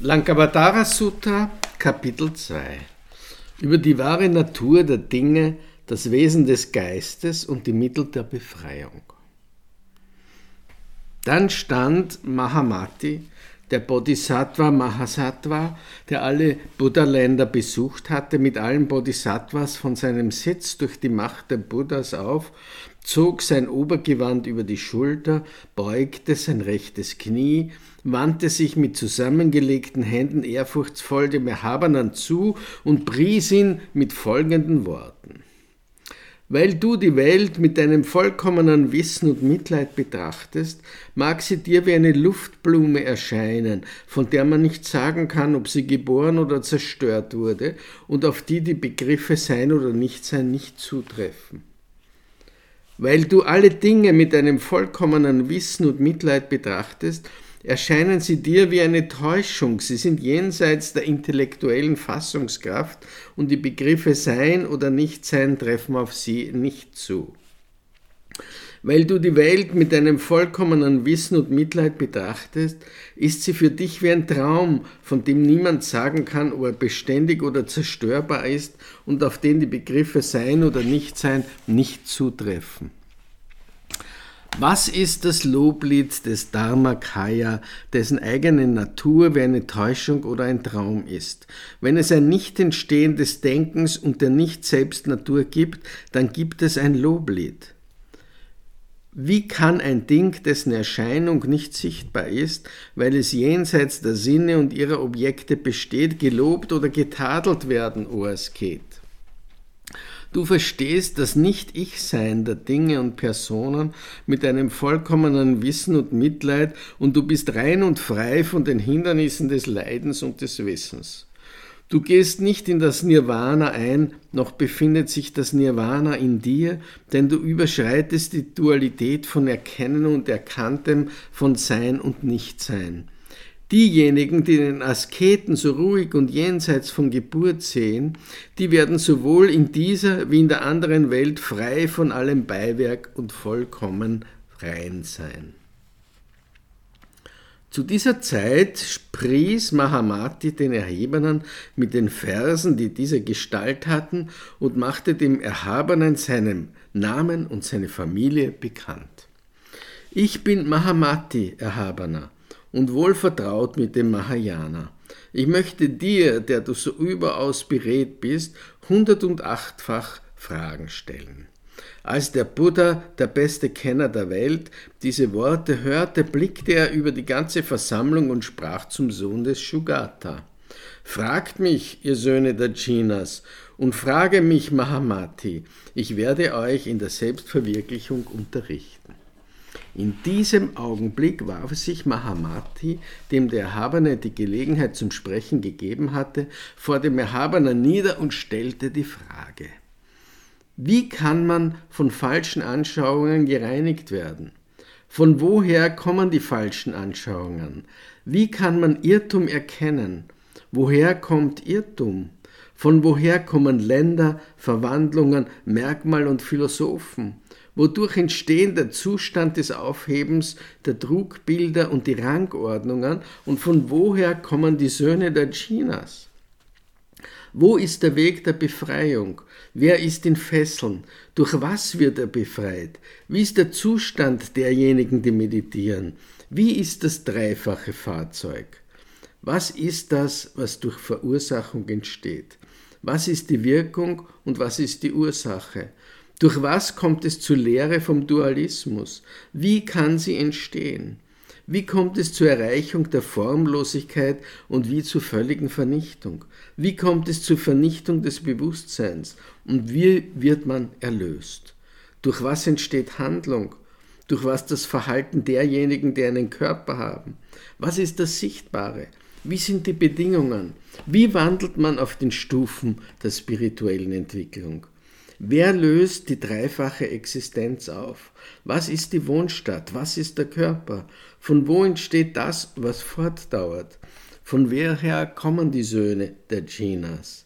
Lankavatara Sutta, Kapitel 2 über die wahre Natur der Dinge, das Wesen des Geistes und die Mittel der Befreiung. Dann stand Mahamati, der Bodhisattva Mahasattva, der alle Buddha-Länder besucht hatte, mit allen Bodhisattvas von seinem Sitz durch die Macht der Buddhas auf, zog sein Obergewand über die Schulter, beugte sein rechtes Knie, wandte sich mit zusammengelegten Händen ehrfurchtsvoll dem Erhabenen zu und pries ihn mit folgenden Worten. Weil du die Welt mit deinem vollkommenen Wissen und Mitleid betrachtest, mag sie dir wie eine Luftblume erscheinen, von der man nicht sagen kann, ob sie geboren oder zerstört wurde und auf die die Begriffe Sein oder Nichtsein nicht zutreffen. Weil du alle Dinge mit einem vollkommenen Wissen und Mitleid betrachtest, erscheinen sie dir wie eine Täuschung, sie sind jenseits der intellektuellen Fassungskraft und die Begriffe Sein oder Nichtsein treffen auf sie nicht zu. Weil du die Welt mit einem vollkommenen Wissen und Mitleid betrachtest, ist sie für dich wie ein Traum, von dem niemand sagen kann, ob er beständig oder zerstörbar ist und auf den die Begriffe Sein oder Nichtsein nicht zutreffen. Was ist das Loblied des Dharmakaya, dessen eigene Natur wie eine Täuschung oder ein Traum ist? Wenn es ein Nichtentstehen des Denkens und der Nicht-Selbst-Natur gibt, dann gibt es ein Loblied. Wie kann ein Ding, dessen Erscheinung nicht sichtbar ist, weil es jenseits der Sinne und ihrer Objekte besteht, gelobt oder getadelt werden, o Asket? Du verstehst das Nicht-Ich-Sein der Dinge und Personen mit einem vollkommenen Wissen und Mitleid und du bist rein und frei von den Hindernissen des Leidens und des Wissens. Du gehst nicht in das Nirvana ein, noch befindet sich das Nirvana in dir, denn du überschreitest die Dualität von Erkennen und Erkanntem, von Sein und Nichtsein. Diejenigen, die den Asketen so ruhig und jenseits von Geburt sehen, die werden sowohl in dieser wie in der anderen Welt frei von allem Beiwerk und vollkommen rein sein. Zu dieser Zeit pries Mahamati den Erhabenen mit den Versen, die diese Gestalt hatten, und machte dem Erhabenen seinen Namen und seine Familie bekannt. Ich bin Mahamati, Erhabener, und wohl vertraut mit dem Mahayana. Ich möchte dir, der du so überaus beredt bist, hundertundachtfach Fragen stellen. Als der Buddha, der beste Kenner der Welt, diese Worte hörte, blickte er über die ganze Versammlung und sprach zum Sohn des Shugata. Fragt mich, ihr Söhne der Chinas, und frage mich, Mahamati, ich werde euch in der Selbstverwirklichung unterrichten. In diesem Augenblick warf sich Mahamati, dem der Erhabene die Gelegenheit zum Sprechen gegeben hatte, vor dem Erhabenen nieder und stellte die Frage. Wie kann man von falschen Anschauungen gereinigt werden? Von woher kommen die falschen Anschauungen? Wie kann man Irrtum erkennen? Woher kommt Irrtum? Von woher kommen Länder, Verwandlungen, Merkmal und Philosophen? Wodurch entstehen der Zustand des Aufhebens der Trugbilder und die Rangordnungen und von woher kommen die Söhne der Chinas? Wo ist der Weg der Befreiung? Wer ist in Fesseln? Durch was wird er befreit? Wie ist der Zustand derjenigen, die meditieren? Wie ist das dreifache Fahrzeug? Was ist das, was durch Verursachung entsteht? Was ist die Wirkung und was ist die Ursache? Durch was kommt es zur Lehre vom Dualismus? Wie kann sie entstehen? Wie kommt es zur Erreichung der Formlosigkeit und wie zur völligen Vernichtung? Wie kommt es zur Vernichtung des Bewusstseins und wie wird man erlöst? Durch was entsteht Handlung? Durch was das Verhalten derjenigen, die einen Körper haben? Was ist das Sichtbare? Wie sind die Bedingungen? Wie wandelt man auf den Stufen der spirituellen Entwicklung? Wer löst die dreifache Existenz auf? Was ist die Wohnstadt? Was ist der Körper? Von wo entsteht das, was fortdauert? Von woher kommen die Söhne der Chinas?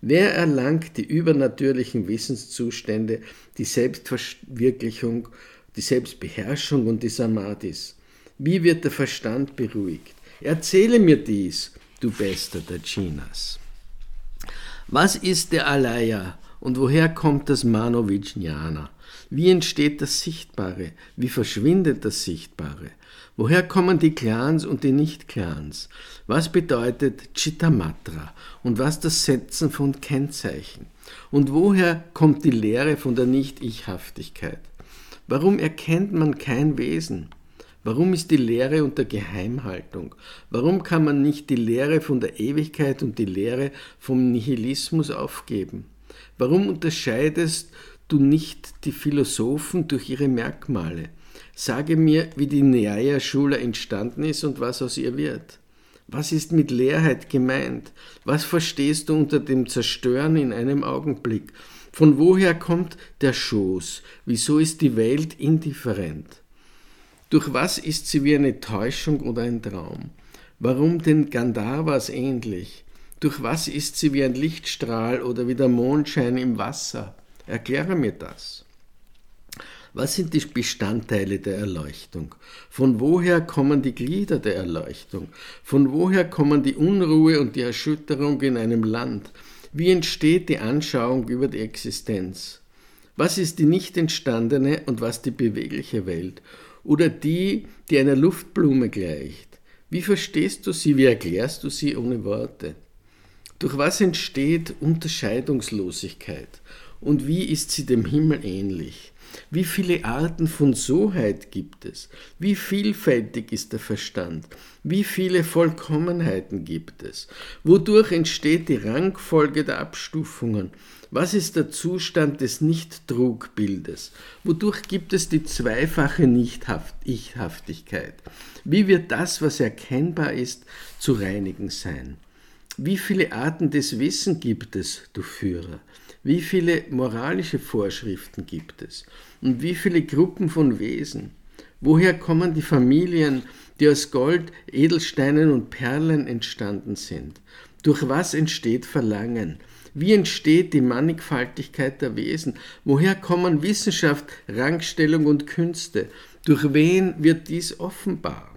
Wer erlangt die übernatürlichen Wissenszustände, die Selbstverwirklichung, die Selbstbeherrschung und die Samadhis? Wie wird der Verstand beruhigt? Erzähle mir dies, du Bester der Chinas. Was ist der Alaya und woher kommt das Manovijnana? Wie entsteht das Sichtbare? Wie verschwindet das Sichtbare? Woher kommen die Clans und die Nicht-Clans? Was bedeutet Chittamatra und was das Setzen von Kennzeichen? Und woher kommt die Lehre von der Nicht-Ich-Haftigkeit? Warum erkennt man kein Wesen? Warum ist die Lehre unter Geheimhaltung? Warum kann man nicht die Lehre von der Ewigkeit und die Lehre vom Nihilismus aufgeben? Warum unterscheidest du nicht die Philosophen durch ihre Merkmale? Sage mir, wie die Nyaya-Schule entstanden ist und was aus ihr wird. Was ist mit Leerheit gemeint? Was verstehst du unter dem Zerstören in einem Augenblick? Von woher kommt der Schoß? Wieso ist die Welt indifferent? Durch was ist sie wie eine Täuschung oder ein Traum? Warum den Gandharvas ähnlich? Durch was ist sie wie ein Lichtstrahl oder wie der Mondschein im Wasser? Erkläre mir das. Was sind die Bestandteile der Erleuchtung? Von woher kommen die Glieder der Erleuchtung? Von woher kommen die Unruhe und die Erschütterung in einem Land? Wie entsteht die Anschauung über die Existenz? Was ist die nicht entstandene und was die bewegliche Welt? Oder die, die einer Luftblume gleicht? Wie verstehst du sie? Wie erklärst du sie ohne Worte? Durch was entsteht Unterscheidungslosigkeit? Und wie ist sie dem Himmel ähnlich? Wie viele Arten von Soheit gibt es? Wie vielfältig ist der Verstand? Wie viele Vollkommenheiten gibt es? Wodurch entsteht die Rangfolge der Abstufungen? Was ist der Zustand des Nicht-Trugbildes? Wodurch gibt es die zweifache Nicht-Ich-Haftigkeit? Wie wird das, was erkennbar ist, zu reinigen sein? Wie viele Arten des Wissens gibt es, du Führer? Wie viele moralische Vorschriften gibt es? Und wie viele Gruppen von Wesen? Woher kommen die Familien, die aus Gold, Edelsteinen und Perlen entstanden sind? Durch was entsteht Verlangen? Wie entsteht die Mannigfaltigkeit der Wesen? Woher kommen Wissenschaft, Rangstellung und Künste? Durch wen wird dies offenbar?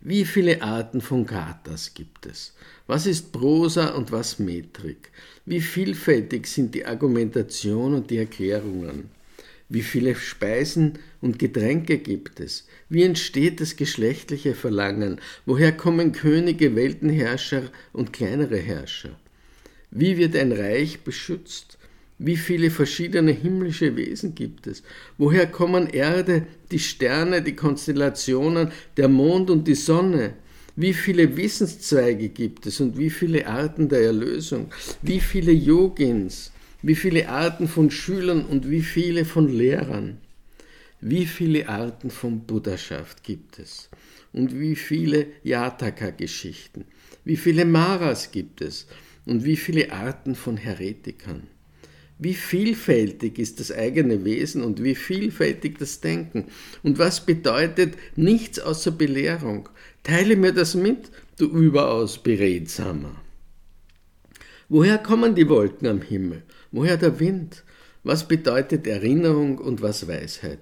Wie viele Arten von Gathas gibt es? Was ist Prosa und was Metrik? Wie vielfältig sind die Argumentation und die Erklärungen? Wie viele Speisen und Getränke gibt es? Wie entsteht das geschlechtliche Verlangen? Woher kommen Könige, Weltenherrscher und kleinere Herrscher? Wie wird ein Reich beschützt? Wie viele verschiedene himmlische Wesen gibt es? Woher kommen Erde, die Sterne, die Konstellationen, der Mond und die Sonne? Wie viele Wissenszweige gibt es und wie viele Arten der Erlösung? Wie viele Yogins? Wie viele Arten von Schülern und wie viele von Lehrern? Wie viele Arten von Buddhaschaft gibt es? Und wie viele Yataka-Geschichten? Wie viele Maras gibt es? Und wie viele Arten von Heretikern? Wie vielfältig ist das eigene Wesen und wie vielfältig das Denken? Und was bedeutet nichts außer Belehrung? Teile mir das mit, du überaus beredsamer. Woher kommen die Wolken am Himmel? Woher der Wind? Was bedeutet Erinnerung und was Weisheit?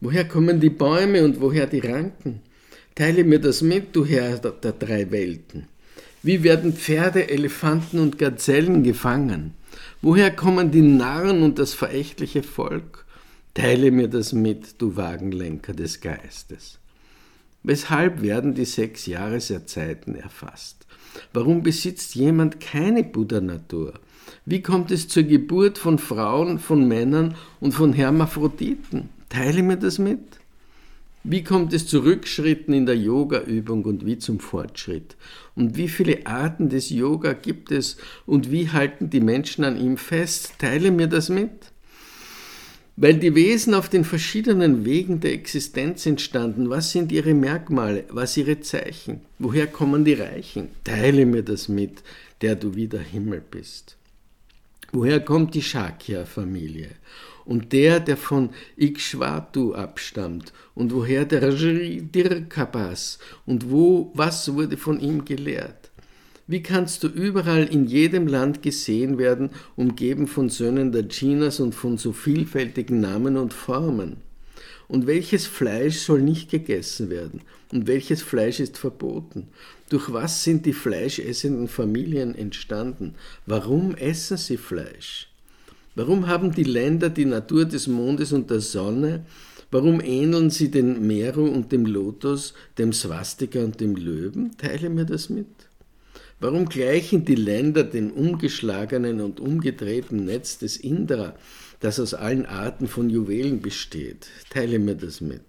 Woher kommen die Bäume und woher die Ranken? Teile mir das mit, du Herr der drei Welten. Wie werden Pferde, Elefanten und Gazellen gefangen? Woher kommen die Narren und das verächtliche Volk? Teile mir das mit, du Wagenlenker des Geistes. Weshalb werden die sechs Jahreserzeiten erfasst? Warum besitzt jemand keine Buddha-Natur? Wie kommt es zur Geburt von Frauen, von Männern und von Hermaphroditen? Teile mir das mit. Wie kommt es zu Rückschritten in der Yoga-Übung und wie zum Fortschritt? Und wie viele Arten des Yoga gibt es und wie halten die Menschen an ihm fest? Teile mir das mit. Weil die Wesen auf den verschiedenen Wegen der Existenz entstanden, was sind ihre Merkmale, was ihre Zeichen? Woher kommen die Reichen? Teile mir das mit, der du wieder Himmel bist. Woher kommt die Shakya-Familie? und der, der von Ikshvatu abstammt, und woher der Dirkapas, und wo, was wurde von ihm gelehrt. Wie kannst du überall in jedem Land gesehen werden, umgeben von Söhnen der Chinas und von so vielfältigen Namen und Formen? Und welches Fleisch soll nicht gegessen werden? Und welches Fleisch ist verboten? Durch was sind die fleischessenden Familien entstanden? Warum essen sie Fleisch? Warum haben die Länder die Natur des Mondes und der Sonne? Warum ähneln sie den Meru und dem Lotus, dem Swastika und dem Löwen? Teile mir das mit. Warum gleichen die Länder dem umgeschlagenen und umgedrehten Netz des Indra, das aus allen Arten von Juwelen besteht? Teile mir das mit.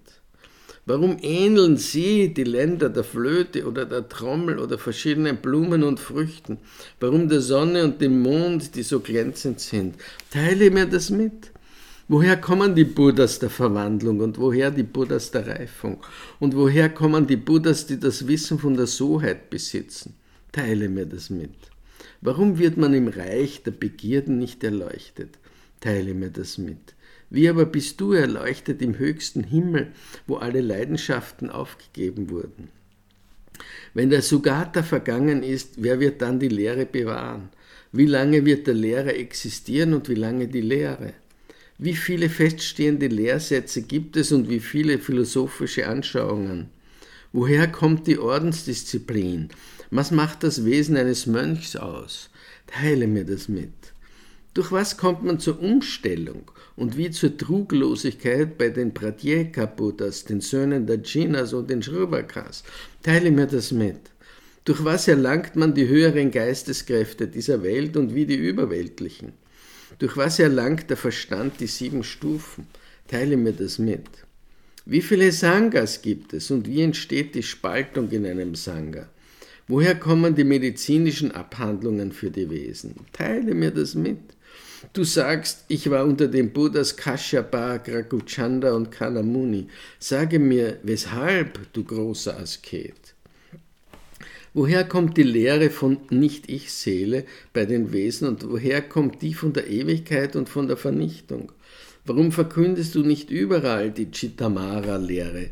Warum ähneln sie die Länder der Flöte oder der Trommel oder verschiedenen Blumen und Früchten? Warum der Sonne und dem Mond, die so glänzend sind? Teile mir das mit. Woher kommen die Buddhas der Verwandlung und woher die Buddhas der Reifung? Und woher kommen die Buddhas, die das Wissen von der Soheit besitzen? Teile mir das mit. Warum wird man im Reich der Begierden nicht erleuchtet? Teile mir das mit. Wie aber bist du erleuchtet im höchsten Himmel, wo alle Leidenschaften aufgegeben wurden? Wenn der Sugata vergangen ist, wer wird dann die Lehre bewahren? Wie lange wird der Lehrer existieren und wie lange die Lehre? Wie viele feststehende Lehrsätze gibt es und wie viele philosophische Anschauungen? Woher kommt die Ordensdisziplin? Was macht das Wesen eines Mönchs aus? Teile mir das mit. Durch was kommt man zur Umstellung und wie zur Truglosigkeit bei den Pratyeka-Buddhas, den Söhnen der Jinas und den Shravakas? Teile mir das mit. Durch was erlangt man die höheren Geisteskräfte dieser Welt und wie die überweltlichen? Durch was erlangt der Verstand die sieben Stufen? Teile mir das mit. Wie viele Sangas gibt es und wie entsteht die Spaltung in einem Sangha? Woher kommen die medizinischen Abhandlungen für die Wesen? Teile mir das mit. Du sagst, ich war unter den Buddhas Kashyapa, Grakuchanda und Kanamuni. Sage mir, weshalb, du großer Asket? Woher kommt die Lehre von Nicht-Ich-Seele bei den Wesen und woher kommt die von der Ewigkeit und von der Vernichtung? Warum verkündest du nicht überall die Chittamara-Lehre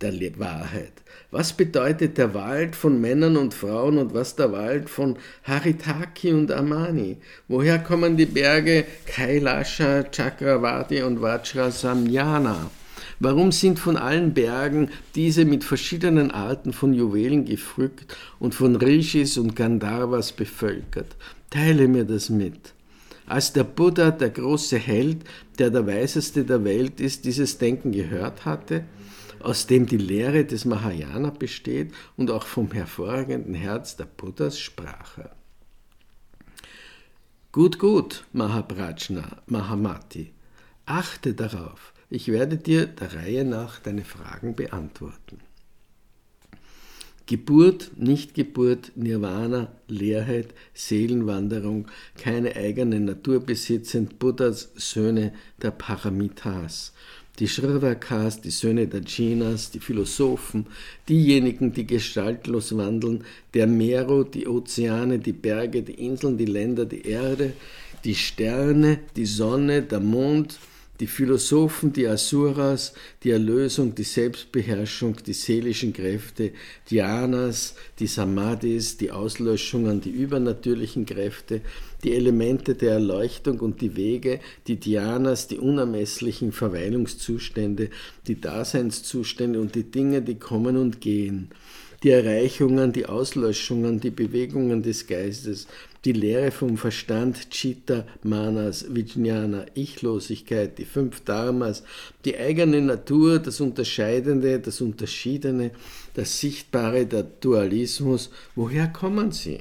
der Wahrheit? Was bedeutet der Wald von Männern und Frauen und was der Wald von Haritaki und Amani? Woher kommen die Berge Kailasha, Chakravati und Vajrasamyana? Warum sind von allen Bergen diese mit verschiedenen Arten von Juwelen gefrückt und von Rishis und Gandharvas bevölkert? Teile mir das mit. Als der Buddha, der große Held, der der weiseste der Welt ist, dieses Denken gehört hatte, aus dem die Lehre des Mahayana besteht und auch vom hervorragenden Herz der Buddhas sprach er. Gut, gut, Mahaprajna, Mahamati, achte darauf, ich werde dir der Reihe nach deine Fragen beantworten. Geburt, Nichtgeburt, Nirvana, Leerheit, Seelenwanderung, keine eigene Natur besitzend, Buddhas Söhne der Paramitas, die Shravakas, die Söhne der Jinas, die Philosophen, diejenigen, die gestaltlos wandeln, der Meero, die Ozeane, die Berge, die Inseln, die Länder, die Erde, die Sterne, die Sonne, der Mond, die Philosophen, die Asuras, die Erlösung, die Selbstbeherrschung, die seelischen Kräfte, Dhyanas, die Samadhis, die Auslöschungen, die übernatürlichen Kräfte, die Elemente der Erleuchtung und die Wege, die Dhyanas, die unermesslichen Verweilungszustände, die Daseinszustände und die Dinge, die kommen und gehen die Erreichungen, die Auslöschungen, die Bewegungen des Geistes, die Lehre vom Verstand, Chitta, Manas, Vijnana, Ichlosigkeit, die fünf Dharmas, die eigene Natur, das Unterscheidende, das Unterschiedene, das Sichtbare, der Dualismus, woher kommen sie?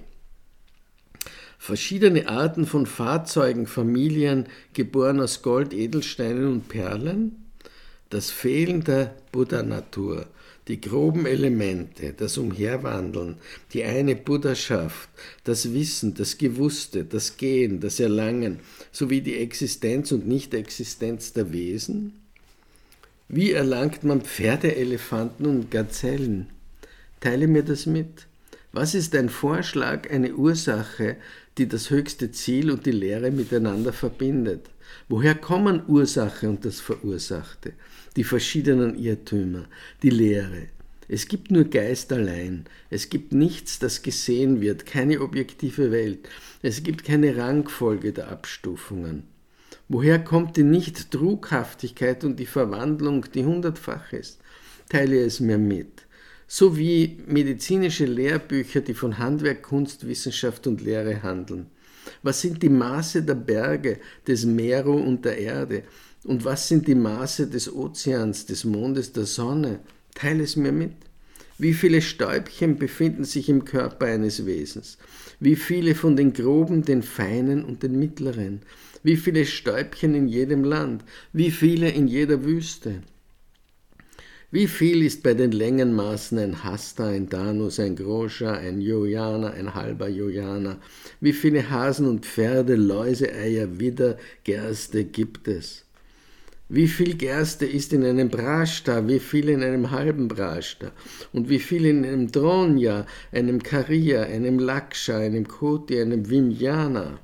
Verschiedene Arten von Fahrzeugen, Familien, geboren aus Gold, Edelsteinen und Perlen? Das Fehlen der Buddha-Natur, die groben Elemente, das Umherwandeln, die eine Buddhaschaft, das Wissen, das Gewusste, das Gehen, das Erlangen, sowie die Existenz und Nicht-Existenz der Wesen? Wie erlangt man Pferde, Elefanten und Gazellen? Teile mir das mit. Was ist ein Vorschlag, eine Ursache, die das höchste Ziel und die Lehre miteinander verbindet? Woher kommen Ursache und das Verursachte? Die verschiedenen Irrtümer, die Lehre. Es gibt nur Geist allein. Es gibt nichts, das gesehen wird, keine objektive Welt. Es gibt keine Rangfolge der Abstufungen. Woher kommt die Nicht-Trughaftigkeit und die Verwandlung, die hundertfach ist? Teile es mir mit. So wie medizinische Lehrbücher, die von Handwerk, Kunst, Wissenschaft und Lehre handeln. Was sind die Maße der Berge, des Meeres und der Erde? Und was sind die Maße des Ozeans, des Mondes, der Sonne? Teile es mir mit. Wie viele Stäubchen befinden sich im Körper eines Wesens? Wie viele von den groben, den feinen und den mittleren? Wie viele Stäubchen in jedem Land? Wie viele in jeder Wüste? Wie viel ist bei den Längenmaßen ein Hasta, ein Danus, ein Groscha, ein Jojana, ein halber Jojana? Wie viele Hasen und Pferde, Läuse, Eier, Widder, Gerste gibt es? Wie viel Gerste ist in einem Brashta, wie viel in einem halben Brashta und wie viel in einem Dronja, einem Karia, einem Laksha, einem Koti, einem Vimjana?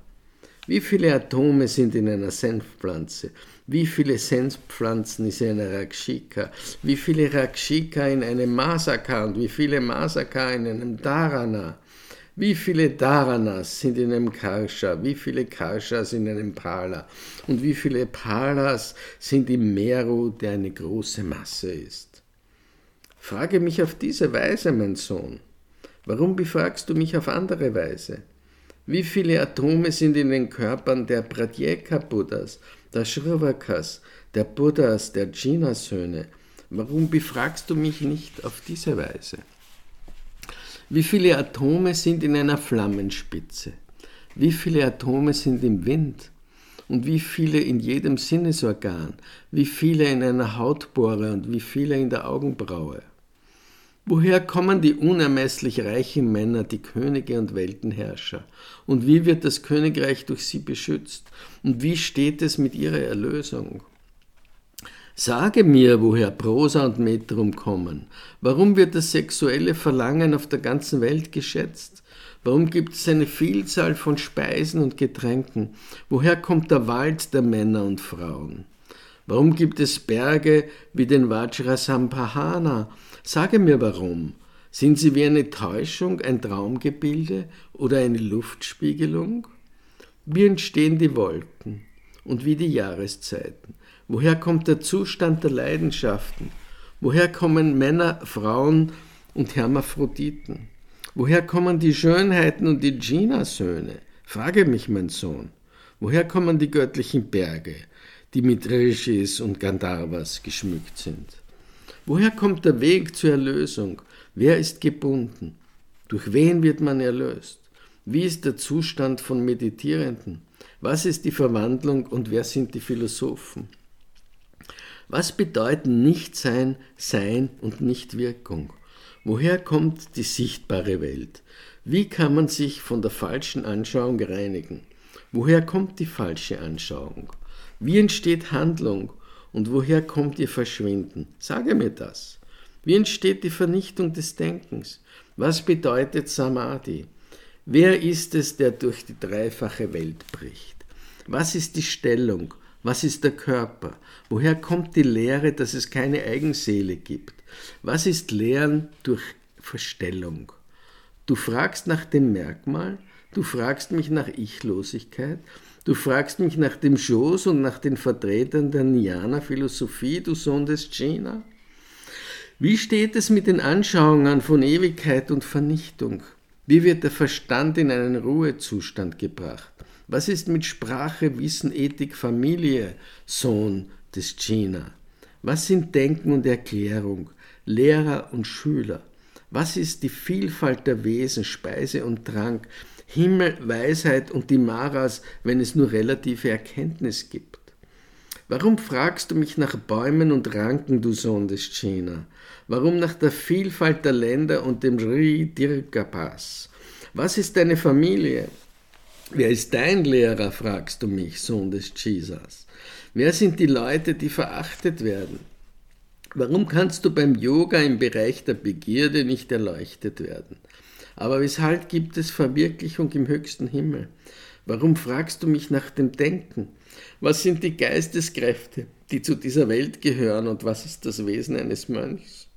Wie viele Atome sind in einer Senfpflanze? Wie viele Senfpflanzen ist in einer Rakshika? Wie viele Rakshika in einem Masaka und wie viele Masaka in einem Dharana? Wie viele Dharanas sind in einem Karsha? Wie viele Karshas in einem Pala? Und wie viele Palas sind im Meru, der eine große Masse ist? Frage mich auf diese Weise, mein Sohn. Warum befragst du mich auf andere Weise? Wie viele Atome sind in den Körpern der Pratyeka-Buddhas, der Shravakas, der Buddhas, der Jina-Söhne? Warum befragst du mich nicht auf diese Weise? Wie viele Atome sind in einer Flammenspitze? Wie viele Atome sind im Wind? Und wie viele in jedem Sinnesorgan? Wie viele in einer Hautbohre und wie viele in der Augenbraue? Woher kommen die unermesslich reichen Männer, die Könige und Weltenherrscher? Und wie wird das Königreich durch sie beschützt? Und wie steht es mit ihrer Erlösung? Sage mir, woher Prosa und Metrum kommen. Warum wird das sexuelle Verlangen auf der ganzen Welt geschätzt? Warum gibt es eine Vielzahl von Speisen und Getränken? Woher kommt der Wald der Männer und Frauen? Warum gibt es Berge wie den Vajrasampahana? Sage mir warum. Sind sie wie eine Täuschung, ein Traumgebilde oder eine Luftspiegelung? Wie entstehen die Wolken und wie die Jahreszeiten? Woher kommt der Zustand der Leidenschaften? Woher kommen Männer, Frauen und Hermaphroditen? Woher kommen die Schönheiten und die Gina-Söhne? Frage mich, mein Sohn. Woher kommen die göttlichen Berge, die mit Rishis und Gandharvas geschmückt sind? Woher kommt der Weg zur Erlösung? Wer ist gebunden? Durch wen wird man erlöst? Wie ist der Zustand von Meditierenden? Was ist die Verwandlung und wer sind die Philosophen? Was bedeuten Nichtsein, Sein und Nichtwirkung? Woher kommt die sichtbare Welt? Wie kann man sich von der falschen Anschauung reinigen? Woher kommt die falsche Anschauung? Wie entsteht Handlung und woher kommt ihr Verschwinden? Sage mir das. Wie entsteht die Vernichtung des Denkens? Was bedeutet Samadhi? Wer ist es, der durch die dreifache Welt bricht? Was ist die Stellung? Was ist der Körper? Woher kommt die Lehre, dass es keine Eigenseele gibt? Was ist Lehren durch Verstellung? Du fragst nach dem Merkmal, du fragst mich nach Ichlosigkeit Du fragst mich nach dem Schoß und nach den Vertretern der Jnana-Philosophie, du Sohn des China? Wie steht es mit den Anschauungen von Ewigkeit und Vernichtung? Wie wird der Verstand in einen Ruhezustand gebracht? Was ist mit Sprache, Wissen, Ethik, Familie, Sohn des China? Was sind Denken und Erklärung, Lehrer und Schüler? Was ist die Vielfalt der Wesen, Speise und Trank? Himmel, Weisheit und die Maras, wenn es nur relative Erkenntnis gibt? Warum fragst du mich nach Bäumen und Ranken, du Sohn des China? Warum nach der Vielfalt der Länder und dem Sri Dirga Pass? Was ist deine Familie? Wer ist dein Lehrer, fragst du mich, Sohn des Jesus? Wer sind die Leute, die verachtet werden? Warum kannst du beim Yoga im Bereich der Begierde nicht erleuchtet werden? Aber weshalb gibt es Verwirklichung im höchsten Himmel? Warum fragst du mich nach dem Denken? Was sind die Geisteskräfte, die zu dieser Welt gehören und was ist das Wesen eines Mönchs?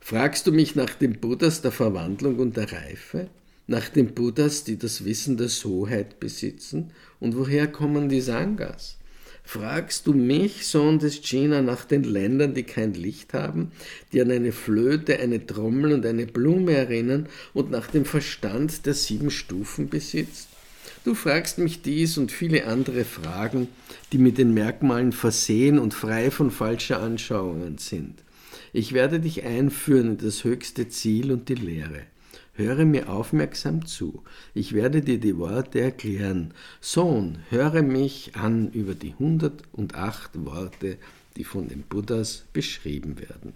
Fragst du mich nach den Buddhas der Verwandlung und der Reife? Nach den Buddhas, die das Wissen der Soheit besitzen? Und woher kommen die Sangas? Fragst du mich, Sohn des China, nach den Ländern, die kein Licht haben, die an eine Flöte, eine Trommel und eine Blume erinnern und nach dem Verstand der sieben Stufen besitzt? Du fragst mich dies und viele andere Fragen, die mit den Merkmalen versehen und frei von falscher Anschauungen sind. Ich werde dich einführen in das höchste Ziel und die Lehre. Höre mir aufmerksam zu. Ich werde dir die Worte erklären. Sohn, höre mich an über die 108 Worte, die von den Buddhas beschrieben werden.